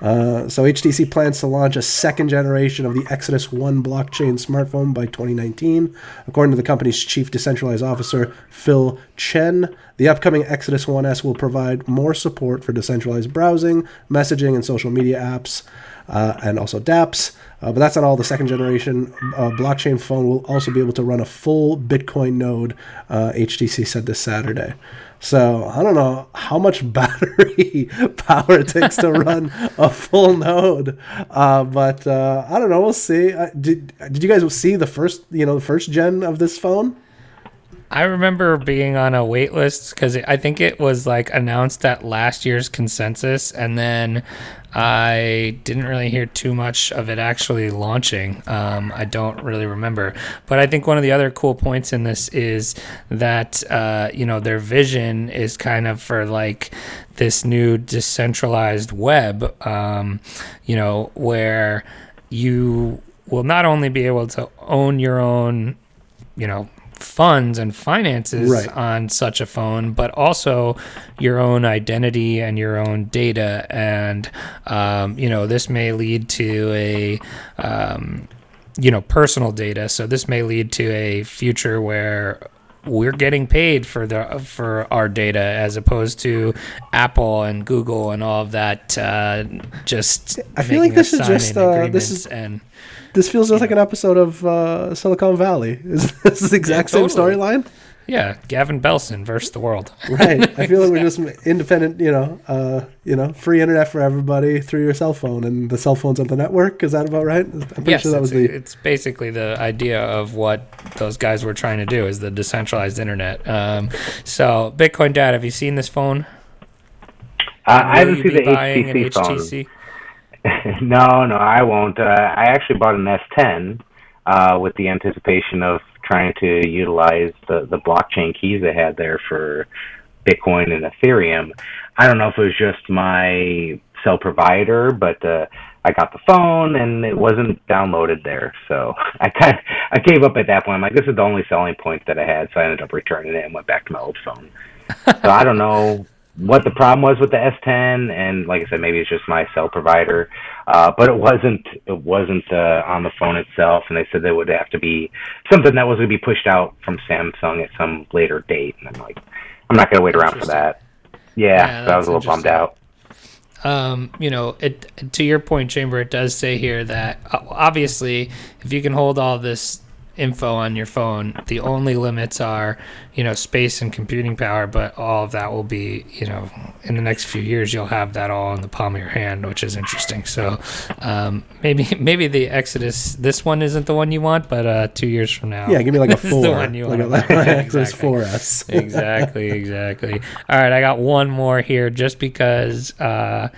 Uh, so HTC plans to launch a second generation of the Exodus One blockchain smartphone by 2019, according to the company's chief decentralized officer Phil Chen. The upcoming Exodus One S will provide more support for decentralized browsing, messaging, and social media apps, uh, and also DApps. Uh, but that's not all. The second generation uh, blockchain phone will also be able to run a full Bitcoin node, HTC said this Saturday. So I don't know how much battery power it takes to run a full node, uh, but uh, I don't know. We'll see. Uh, did Did you guys see the first you know the first gen of this phone? I remember being on a wait list because I think it was like announced at last year's consensus, and then I didn't really hear too much of it actually launching. Um, I don't really remember, but I think one of the other cool points in this is that uh, you know their vision is kind of for like this new decentralized web, um, you know, where you will not only be able to own your own you know funds and finances right. on such a phone, but also your own identity and your own data. And, um, you know, this may lead to a, um, you know, personal data. So this may lead to a future where we're getting paid for the for our data as opposed to Apple and Google and all of that. Uh, just I feel like this is just, uh, this is- and This feels just like an episode of uh, Silicon Valley. Is this the exact Yeah, same totally. storyline? Yeah, Gavin Belson versus the world. Right. I feel like we're just independent. You know, uh, you know, free internet for everybody through your cell phone, and the cell phones on the network. Is that about right? I'm pretty yes, sure that it's, was the. it's basically the idea of what those guys were trying to do is the decentralized internet. Um, so, Bitcoin Dad, have you seen this phone? Uh, I haven't seen the buying an HTC phone. No, no, I won't. Uh, I actually bought an S10 uh, with the anticipation of trying to utilize the, the blockchain keys they had there for Bitcoin and Ethereum. I don't know if it was just my cell provider, but uh, I got the phone and it wasn't downloaded there. So I kind of, I gave up at that point. I'm like, this is the only selling point that I had, so I ended up returning it and went back to my old phone. so I don't know what the problem was with the S10, and like I said, maybe it's just my cell provider. Uh, but it wasn't it wasn't uh, on the phone itself, and they said there would have to be something that was going to be pushed out from Samsung at some later date. And I'm like, I'm not going to wait around for that. Yeah, Yeah, so I was a little bummed out. um, you know, it to your point, Chamber. It does say here that uh, obviously, if you can hold all this info on your phone, the only limits are, you know, space and computing power. But all of that will be, you know, in the next few years, you'll have that all in the palm of your hand, which is interesting. So um, maybe maybe the Exodus, this one isn't the one you want, but uh, two years from now, Yeah, give me like a four. the one you like want. Lexus Exactly. 4S. exactly, exactly. All right, I got one more here just because, uh,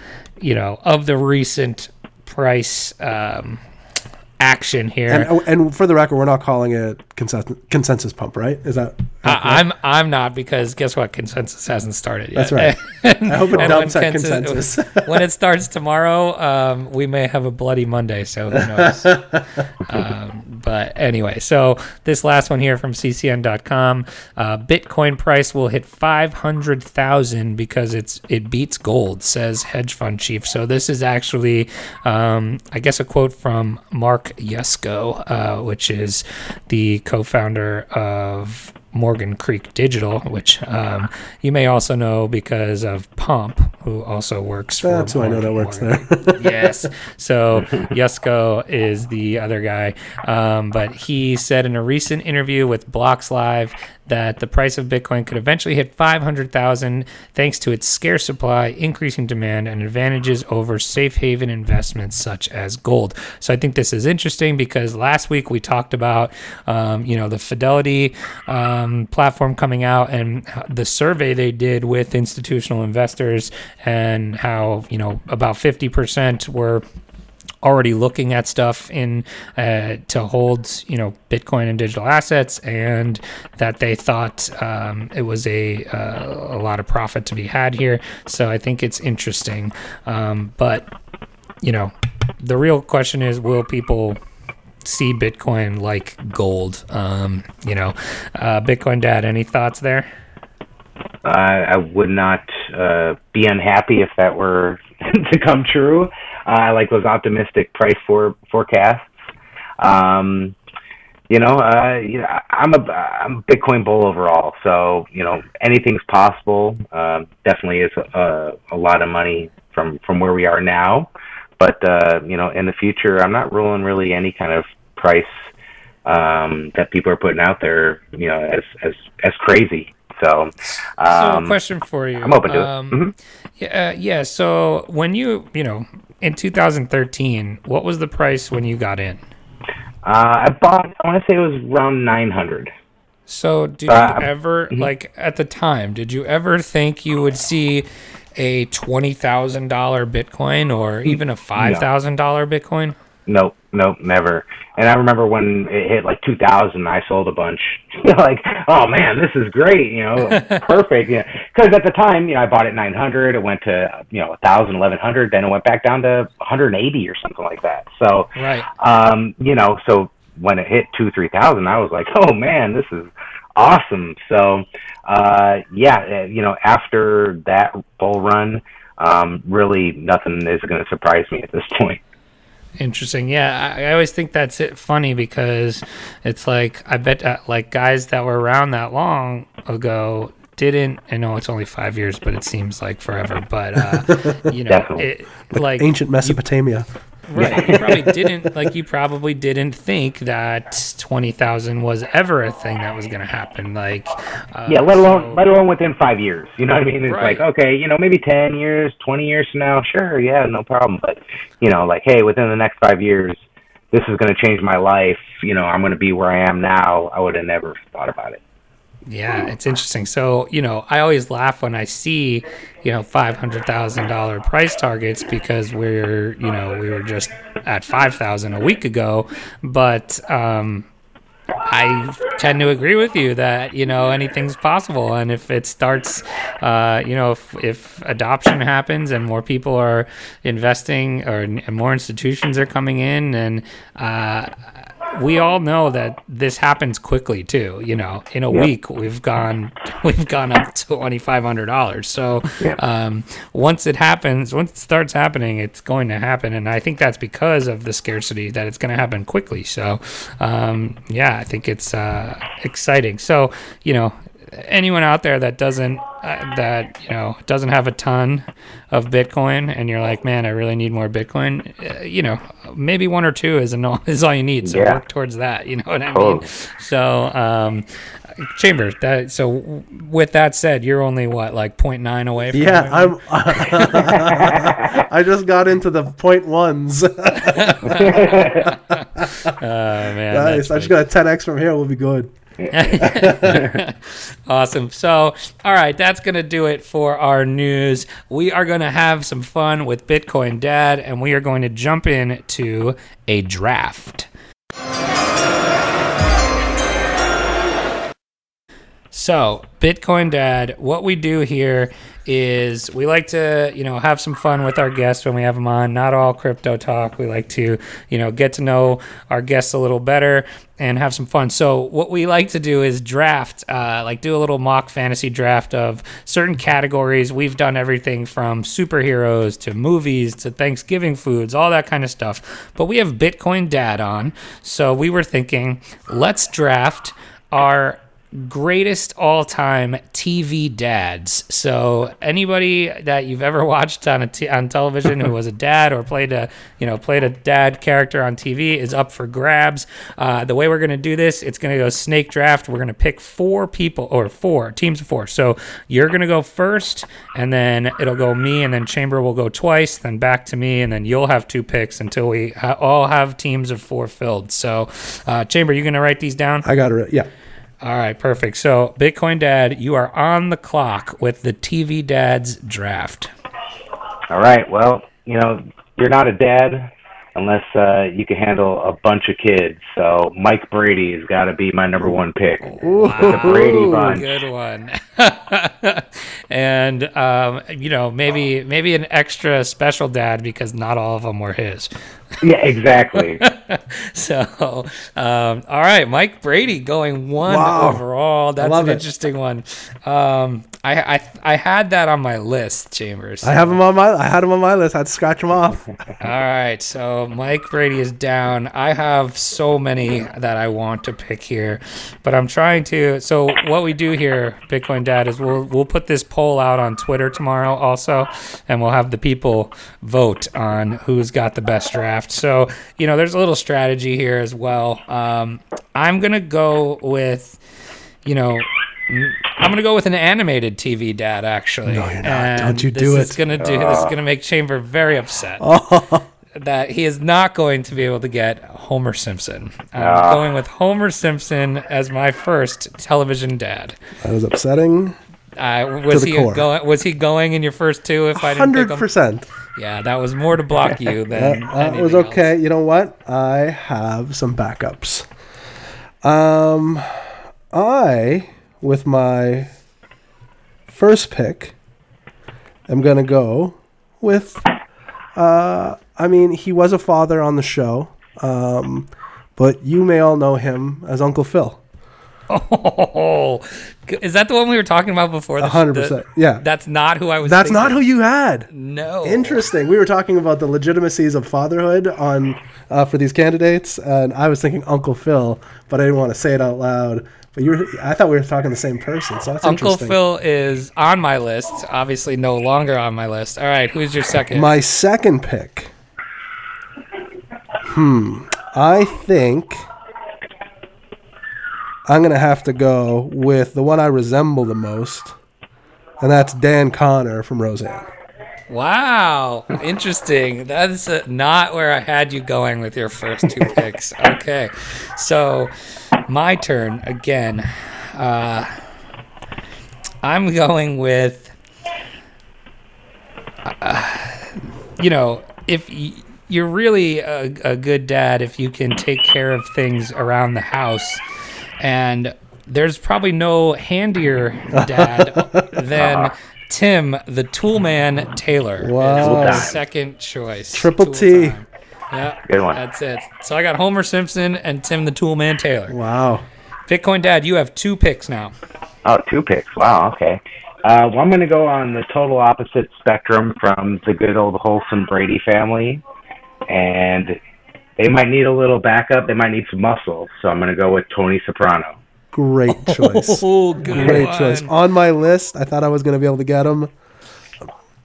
you know, of the recent price um, action here. And, oh, and for the record, we're not calling it consensus, consensus pump, right? Is that? I, I'm I'm not because guess what? Consensus hasn't started yet. That's right. And- I hope it dumps when at consensus. when it starts tomorrow, um, we may have a bloody Monday. So who knows? um, but anyway, so this last one here from CCN.com, uh, Bitcoin price will hit five hundred thousand because it's it beats gold, says hedge fund chief. So this is actually, um, I guess, a quote from Mark Yusko, uh, which is the co-founder of Morgan Creek Digital, which um, you may also know because of Pomp, who also works for. That's who I know that works Morgan. there. yes. So Yusko is the other guy. Um, but he said in a recent interview with Blocks Live that the price of Bitcoin could eventually hit 500,000 thanks to its scarce supply, increasing demand, and advantages over safe haven investments such as gold. So I think this is interesting because last week we talked about, um, you know, the Fidelity um, platform coming out and the survey they did with institutional investors and how, you know, about 50% were already looking at stuff in uh, to hold you know Bitcoin and digital assets, and that they thought um, it was a uh, a lot of profit to be had here. So I think it's interesting, um, but you know the real question is, will people see Bitcoin like gold? Um, you know, uh, Bitcoin Dad, any thoughts there? I, I would not uh, be unhappy if that were to come true. Uh, I like those optimistic price for forecasts. Um, you know, uh, you know, I- I'm a I'm a Bitcoin bull overall. So you know, anything's possible. Um, definitely is a, a lot of money from from where we are now. But uh, you know, in the future, I'm not ruling really any kind of price um, that people are putting out there. You know, as as as crazy. So, so um, a question for you. I'm open to it. um, Mhm. Yeah, uh, yeah. So when you, you know, in 2013, what was the price when you got in? Uh, I bought. I want to say it was around nine hundred. So did Uh, you ever, like at the time, did you ever think you would see a twenty thousand dollar Bitcoin or even a five thousand dollar Bitcoin? Nope, nope, never. And I remember when it hit like two thousand, I sold a bunch. like, oh man, this is great. You know, perfect. Yeah, because at the time, you know, I bought it nine hundred. It went to you know a thousand, eleven hundred. Then it went back down to one hundred and eighty or something like that. So, Right. um, you know, so when it hit two, three thousand, I was like, oh man, this is awesome. So, uh, yeah, uh, you know, after that bull run, um, really nothing is going to surprise me at this point. Interesting. Yeah, I, I always think that's it funny because it's like I bet uh, like guys that were around that long ago didn't. I know it's only five years, but it seems like forever. But uh, you know, it, like Ancient Mesopotamia. Right, you probably didn't like you probably didn't think that twenty thousand was ever a thing that was going to happen. Like, uh, Yeah, let alone so- let alone within five years. You know what I mean? It's Right. like okay, you know, maybe ten years, twenty years from now, sure, yeah, no problem. But you know, like hey, within the next five years, this is going to change my life. You know, I'm going to be where I am now. I would have never thought about it. Yeah, it's interesting. So, you know, I always laugh when I see, you know, five hundred thousand dollar price targets because we're, you know, we were just at five thousand a week ago. But um, I tend to agree with you that you know anything's possible, and if it starts, uh, you know, if, if adoption happens and more people are investing or more institutions are coming in, and uh, we all know that this happens quickly too. You know, in a week we've gone we've gone up to twenty five hundred dollars. So um, once it happens, once it starts happening, it's going to happen, and I think that's because of the scarcity that it's going to happen quickly. So um, yeah, I think it's uh, exciting. So you know, anyone out there that doesn't uh, that you know doesn't have a ton of Bitcoin, and you're like, man, I really need more Bitcoin. Uh, you know, maybe one or two is enough is all you need. So Yeah. work towards that. You know what I mean? Totally. So, um, Chambers. That so. With that said, you're only what like 0.9 away. From Yeah. I'm. I just got into the point ones. Oh man, nice. I just got a 10x from here. We'll be good. awesome. So, all right, that's going to do it for our news. We are going to have some fun with Bitcoin Dad, and we are going to jump into a draft. So, Bitcoin Dad, what we do here is we like to, you know, have some fun with our guests when we have them on. Not all crypto talk. We like to, you know, get to know our guests a little better and have some fun. So, what we like to do is draft, uh, like do a little mock fantasy draft of certain categories. We've done everything from superheroes to movies to Thanksgiving foods, all that kind of stuff. But we have Bitcoin Dad on. So, we were thinking, let's draft our greatest all-time TV dads. So anybody that you've ever watched on on television who was a dad or played a you know played a dad character on TV is up for grabs. Uh, the way we're gonna do this, it's gonna go snake draft. We're gonna pick four people or four teams of four. So you're gonna go first, and then it'll go me, and then Chamber will go twice, then back to me, and then you'll have two picks until we ha- all have teams of four filled. So uh, Chamber, you gonna write these down? I got it. Yeah. All right, perfect. So, Bitcoin Dad, you are on the clock with the TV Dads draft. All right. Well, you know, you're not a dad unless uh, you can handle a bunch of kids. So Mike Brady has got to be my number one pick. The Brady bunch. Good one. and um, you know, maybe maybe an extra special dad because not all of them were his. Yeah, exactly. So, um, all right, Mike Brady going one Wow. overall. That's an it. interesting one. Um, I, I I had that on my list, Chambers. I have him on my. I had him on my list. I had to scratch him off. All right, so Mike Brady is down. I have so many that I want to pick here, but I'm trying to. So what we do here, Bitcoin Dad, is we'll we'll put this poll out on Twitter tomorrow also, and we'll have the people vote on who's got the best draft. So you know, there's a little strategy here as well. Um, I'm gonna go with, you know. I'm gonna go with an animated TV dad, actually. No, you're not. And Don't you this do is it. Gonna do this is gonna make Chamber very upset Oh, that he is not going to be able to get Homer Simpson. I'm Ah. going with Homer Simpson as my first television dad. that was upsetting. Uh, was the he core. going? Was he going in your first two? If I didn't pick Hundred percent. Yeah, that was more to block you That, than that was okay. else. You know what? I have some backups. Um, I with my first pick, am gonna go with. Uh, I mean, he was a father on the show, um, but you may all know him as Uncle Phil. Oh, is that the one we were talking about before? 100%, yeah. That's not who I was. That's not who you had. No. Interesting. We were talking about the legitimacies of fatherhood on uh, for these candidates, and I was thinking Uncle Phil, but I didn't want to say it out loud. But you, were, I thought we were talking the same person, so that's Uncle. Phil is on my list. Obviously, no longer on my list. All right, who's your second? My second pick. Hmm. I think I'm gonna have to go with the one I resemble the most, and that's Dan Connor from Roseanne. Wow, interesting. That's not where I had you going with your first two picks. Okay, so my turn again. Uh, I'm going with, uh, you know, if y- you're really a, a good dad, if you can take care of things around the house, and there's probably no handier dad than Tim, the Toolman Taylor. Wow. Second choice. Triple Tool T. time. Yeah, Good one. That's it. So I got Homer Simpson and Tim the Toolman Taylor. Wow. Bitcoin Dad, you have two picks now. Oh, two picks. Wow. Okay. Uh, well, I'm going to go on the total opposite spectrum from the good old wholesome Brady family, and they might need a little backup. They might need some muscle, so I'm going to go with Tony Soprano. Great choice. Oh, good Great one. choice. On my list, I thought I was going to be able to get him.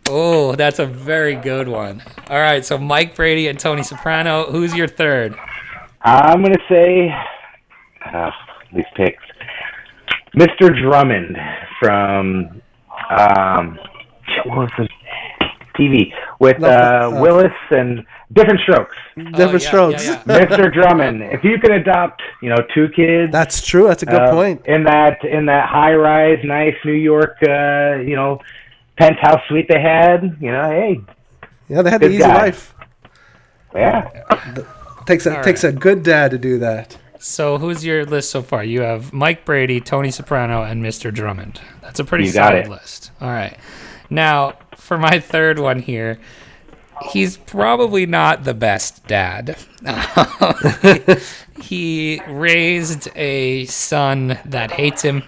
Oh, that's a very good one. All right, so Mike Brady and Tony Soprano. Who's your third? I'm going to say uh, these picks, Mr. Drummond from um, what was the TV with uh, uh, Willis and Diff'rent Strokes. Different Oh, yeah, strokes. yeah, yeah. Mr. Drummond, if you can adopt, you know, two kids That's true. That's a good uh, point. in that in that high rise, nice New York, uh, you know, penthouse suite they had, you know, hey, Yeah, they had the easy guy. life. yeah, Takes a All takes a good dad to do that. So who's your list so far? You have Mike Brady, Tony Soprano, and Mr. Drummond. That's a pretty You solid it. list. All right. Now, for my third one here, he's probably not the best dad. he raised a son that hates him,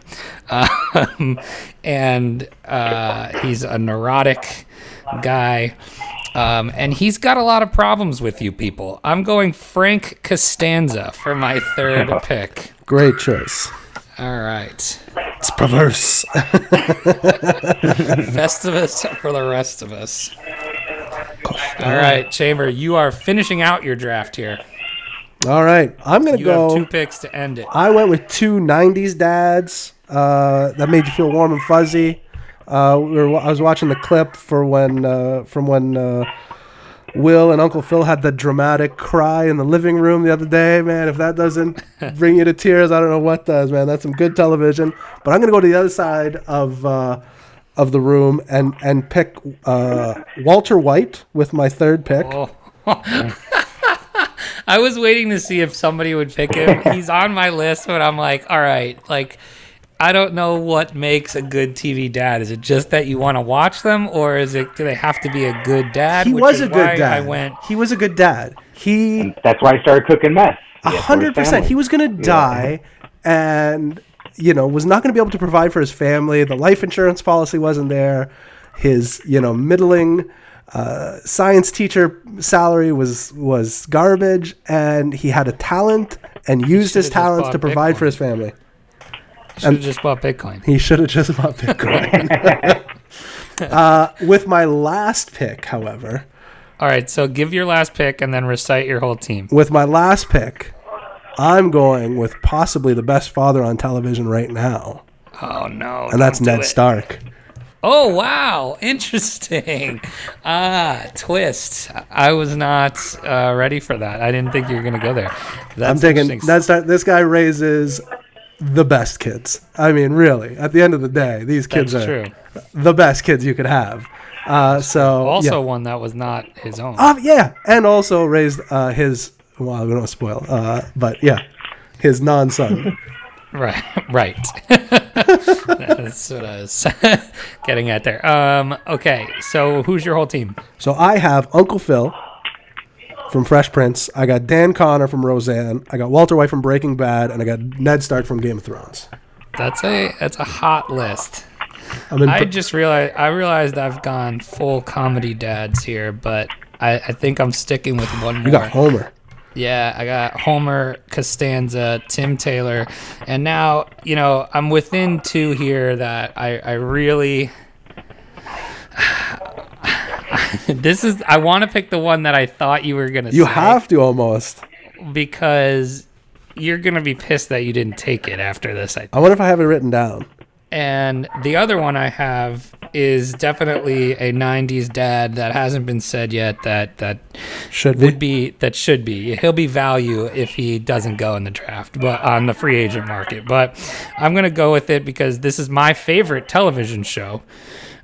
um, and uh, he's a neurotic guy. Um, and he's got a lot of problems with you people. I'm going Frank Costanza for my third pick. Great choice. All right. It's perverse. Festivus for the rest of us. All right, Chamber, you are finishing out your draft here. All right, I'm gonna You go. have two picks to end it. I went with two '90s dads uh, that made you feel warm and fuzzy. Uh, we were, I was watching the clip for when uh, from when uh, Will and Uncle Phil had the dramatic cry in the living room the other day. Man, if that doesn't bring you to tears, I don't know what does. Man, that's some good television. But I'm gonna go to the other side of. Of the room and and pick uh, Walter White with my third pick. Oh. I was waiting to see if somebody would pick him. He's on my list, but I'm like, all right, like I don't know what makes a good TV dad. Is it just that you want to watch them, or is it do they have to be a good dad? He Which was a good dad. I went. He was a good dad. He that's why I started cooking mess. A Yeah, for his hundred percent. He was going to die, and you know was not going to be able to provide for his family. The life insurance policy wasn't there. His you know middling uh, science teacher salary was was garbage, and he had a talent and used his talents to provide for his family. Should have just bought Bitcoin. He should have just bought Bitcoin. uh, with my last pick, however, All right, so give your last pick and then recite your whole team. with my last pick, I'm going with possibly the best father on television right now, Oh no! and that's Ned it. Stark. Oh wow, interesting. Ah, twist. I was not uh, ready for that. I didn't think you were gonna go there. That's I'm thinking Stark. This guy raises the best kids. I mean, really, at the end of the day, these kids That's are true. the best kids you could have. Uh, so Also, yeah. one that was not his own. Uh, yeah, and also raised uh, his. Well, we don't spoil, uh, but yeah, his non-son. Right, right. That's what I was getting at there. Um, okay, so who's your whole team? so I have Uncle Phil, from Fresh Prince. I got Dan Connor from Roseanne. I got Walter White from Breaking Bad, and I got Ned Stark from Game of Thrones. That's a that's a hot list. I'm in. I just realized I realized I've gone full comedy dads here, but I, I think I'm sticking with one you got Homer. Yeah, I got Homer, Costanza, Tim Taylor, and now you know I'm within two here that I I really. this is I want to pick the one that I thought you were gonna. You have to almost. because you're gonna be pissed that you didn't take it after this. I I wonder if I have it written down. And the other one I have is definitely a '90s dad that hasn't been said yet. That that Should be. would be that should be. He'll be value if he doesn't go in the draft, but on the free agent market. But I'm gonna go with it because this is my favorite television show.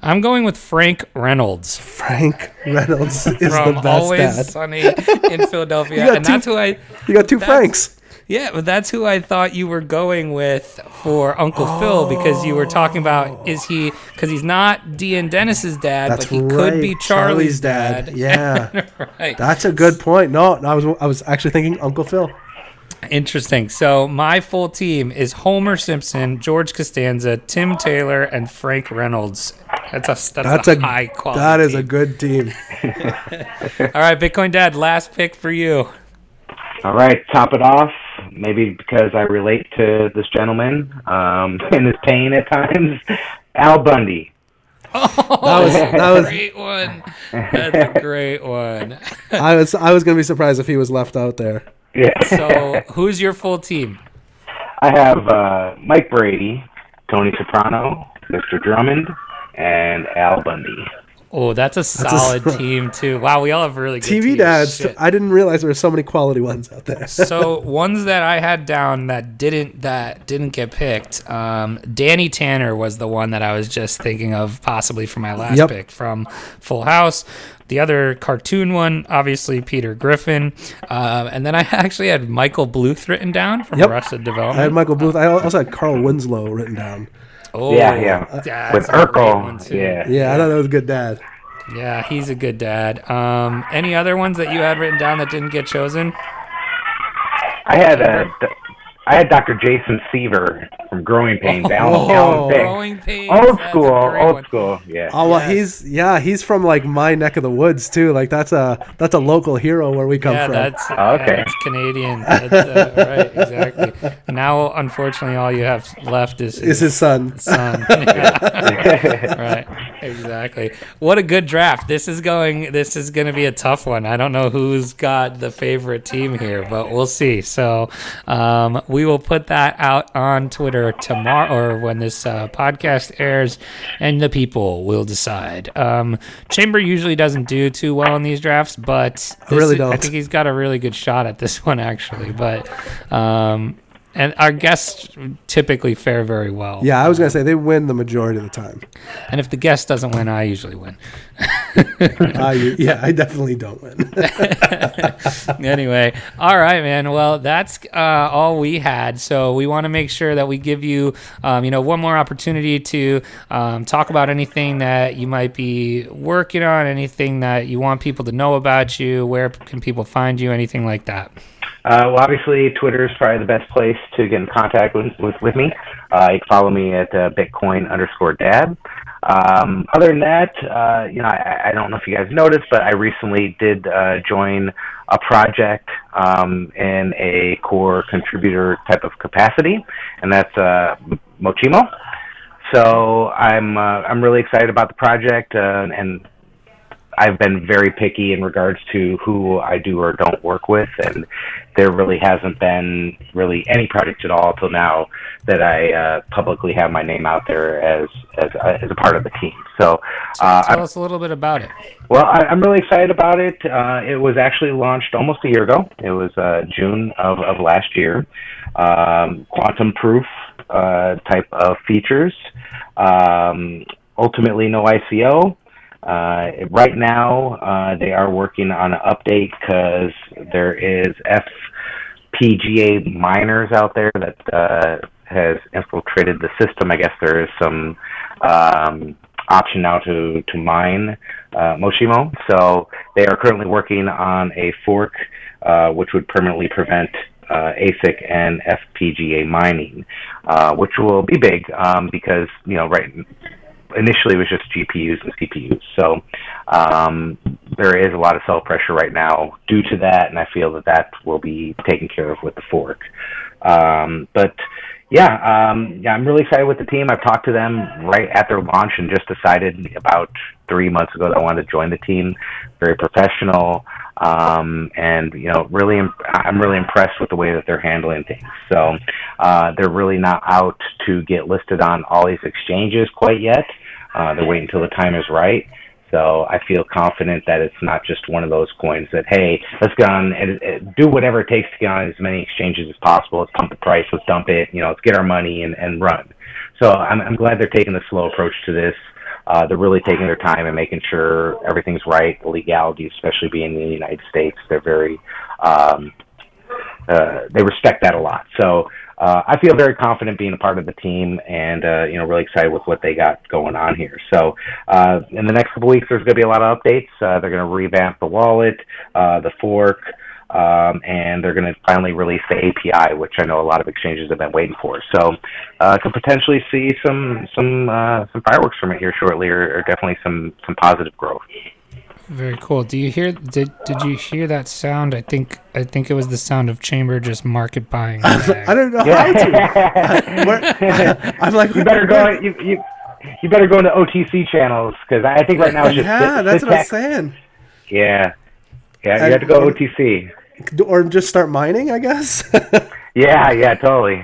I'm going with Frank Reynolds Frank Reynolds is from the best Always dad. Sunny in Philadelphia, and two- that's who I. You got two Franks. Yeah, but that's who I thought you were going with for Uncle Phil because you were talking about is he because he's not Dean Dennis's dad, That's but he right. could be Charlie's, dad. Yeah. right. That's a good point. No, no, I was I was actually thinking Uncle Phil. Interesting. So my full team is Homer Simpson, George Costanza, Tim Taylor, and Frank Reynolds. That's a that's, That's a, a high quality. That is a good team. All right, Bitcoin Dad. Last pick for you. All right, top it off. Maybe because I relate to this gentleman um, and his pain at times. Al Bundy. Oh, was- that was- great one. That's a great one. I was I was gonna be surprised if he was left out there. Yeah. So, who's your full team? I have uh, Mike Brady, Tony Soprano, Mr. Drummond, and Al Bundy. Oh, that's a solid s- team too. Wow, we all have really good TV teams. dads. Shit. I didn't realize there were so many quality ones out there. so ones that I had down that didn't that didn't get picked. Um, Danny Tanner was the one that I was just thinking of possibly for my last Yep. pick from Full House. The other cartoon one, obviously Peter Griffin, um, and then I actually had Michael Bluth written down from Yep. Arrested Development. I had Michael Bluth. I also had Carl Winslow written down. Oh, Yeah, yeah. that's With Urkel. Yeah. Yeah, I thought that was a good dad. Yeah, he's a good dad. Um, any other ones that you had written down that didn't get chosen? I had uh, I had Dr. Jason Seaver from Growing Pains. Alan, Oh. Alan Thicke. Growing pains. Old school, old one. school. Yeah. Oh well, Yes. he's yeah, he's from like my neck of the woods too. Like that's a that's a local hero where we come Yeah, from. that's Oh, yeah, okay. that's Canadian. That's, uh, right, exactly. Now, unfortunately, all you have left is is his son. son. Right, exactly. What a good draft. This is going. This is going to be a tough one. I don't know who's got the favorite team here, but we'll see. So, um, we will put that out on Twitter tomorrow, or when this uh, podcast airs, and the people will decide. Um, Chamber usually doesn't do too well in these drafts, but this really I don't. I think he's got a really good shot at this one actually. But um, and our guests typically fare very well. Yeah, I was gonna say they win the majority of the time. And if the guest doesn't win, I usually win. I, yeah, I definitely don't win. anyway, all right, man. Well, that's uh, all we had. So we want to make sure that we give you, um, you know, one more opportunity to um, talk about anything that you might be working on, anything that you want people to know about you. Where can people find you? Anything like that. Uh, well, obviously, Twitter is probably the best place to get in contact with with, with me. Uh, you can follow me at uh, Bitcoin underscore Dad. Um, other than that, uh, you know, I, I don't know if you guys noticed, but I recently did uh, join a project um, in a core contributor type of capacity, and that's uh, Mochimo. So I'm uh, I'm really excited about the project, uh, and I've been very picky in regards to who I do or don't work with, and there really hasn't been really any project at all till now that I uh, publicly have my name out there as as uh, as a part of the team. So, uh, Tell I, us a little bit about it. well, I, I'm really excited about it. Uh, it was actually launched almost a year ago. It was uh, June of, of last year. Um, quantum proof uh, type of features. Um, ultimately, no ICO. Uh, right now, uh, they are working on an update because there is FPGA miners out there that uh, has infiltrated the system. I guess there is some um, option now to to mine uh, Mochimo. So they are currently working on a fork uh, which would permanently prevent uh, ASIC and FPGA mining, uh, which will be big um, because you know right initially it was just GPUs and CPUs. So um, there is a lot of sell pressure right now due to that, and I feel that that will be taken care of with the fork. Um, but yeah, um, yeah, I'm really excited with the team. I've talked to them right at their launch and just decided about three months ago that I wanted to join the team. Very professional, um, and you know, really, I'm really impressed with the way that they're handling things. So uh, they're really not out to get listed on all these exchanges quite yet. Uh, they're waiting until the time is right. So I feel confident that it's not just one of those coins that hey, let's go on and, do whatever it takes to get on as many exchanges as possible. Let's pump the price, let's dump it, you know, let's get our money and, and run. So I'm, I'm glad they're taking the slow approach to this. Uh, they're really taking their time and making sure everything's right. The legality, especially being in the United States, they're very um, uh, they respect that a lot. So uh, I feel very confident being a part of the team, and uh, you know, really excited with what they got going on here. So, uh, in the next couple weeks, there's going to be a lot of updates. Uh, they're going to revamp the wallet, uh, the fork, um, and they're going to finally release the API, which I know a lot of exchanges have been waiting for. So, uh, could potentially see some some uh, some fireworks from it here shortly, or, or definitely some some positive growth. Very cool. Do you hear? Did Did you hear that sound? I think I think it was the sound of Chamber just market buying. I don't know yeah. how to. I'm like, you better go. You, you you better go into OTC channels because I think right now it's just yeah. that's what I'm saying. Yeah, yeah. You have to go OTC or just start mining. I guess. yeah. Yeah. Totally.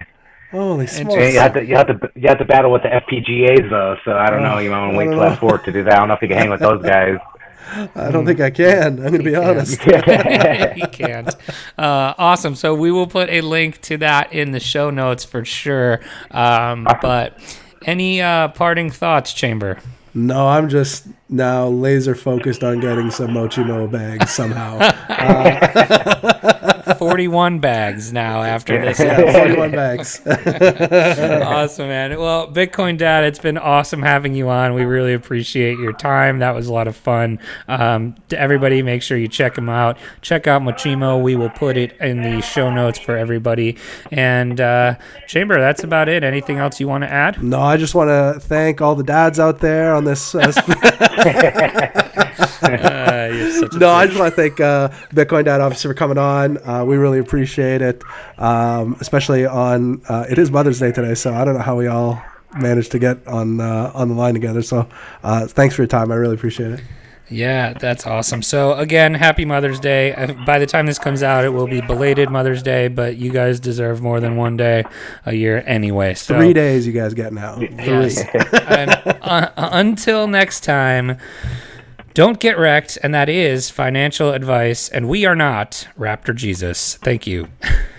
Holy smokes! You have to you have to you have to battle with the FPGAs though, so I don't know. You might want to wait till uh, that fork to do that. I don't know if you can hang with those guys. I don't think I can. I'm going to be honest. you can't. Uh, awesome. So we will put a link to that in the show notes for sure. Um, but any uh, parting thoughts, Chamber? No, I'm just now laser focused on getting some Mochimo bags somehow. Uh, 41 bags now after this. Yeah, 41 bags. awesome, man. Well, Bitcoin Dad, it's been awesome having you on. We really appreciate your time. That was a lot of fun. Um, to everybody, make sure you check him out. Check out Mochimo. We will put it in the show notes for everybody. And uh, Chamber, that's about it. Anything else you want to add? No, I just want to thank all the dads out there on this. Uh, uh, no, I just want to thank uh, Bitcoin Dad obviously for coming on. Uh, we really appreciate it, um, especially on uh, it is Mother's Day today, so I don't know how we all managed to get on uh, on the line together. So uh, thanks for your time. I really appreciate it. Yeah, that's awesome. So again, happy Mother's Day. By the time this comes out, it will be belated Mother's Day, but you guys deserve more than one day a year anyway. So. Three days you guys get now. Yes. and, uh, until next time. Don't get wrecked, and that is financial advice. And we are not Raptor Jesus. Thank you.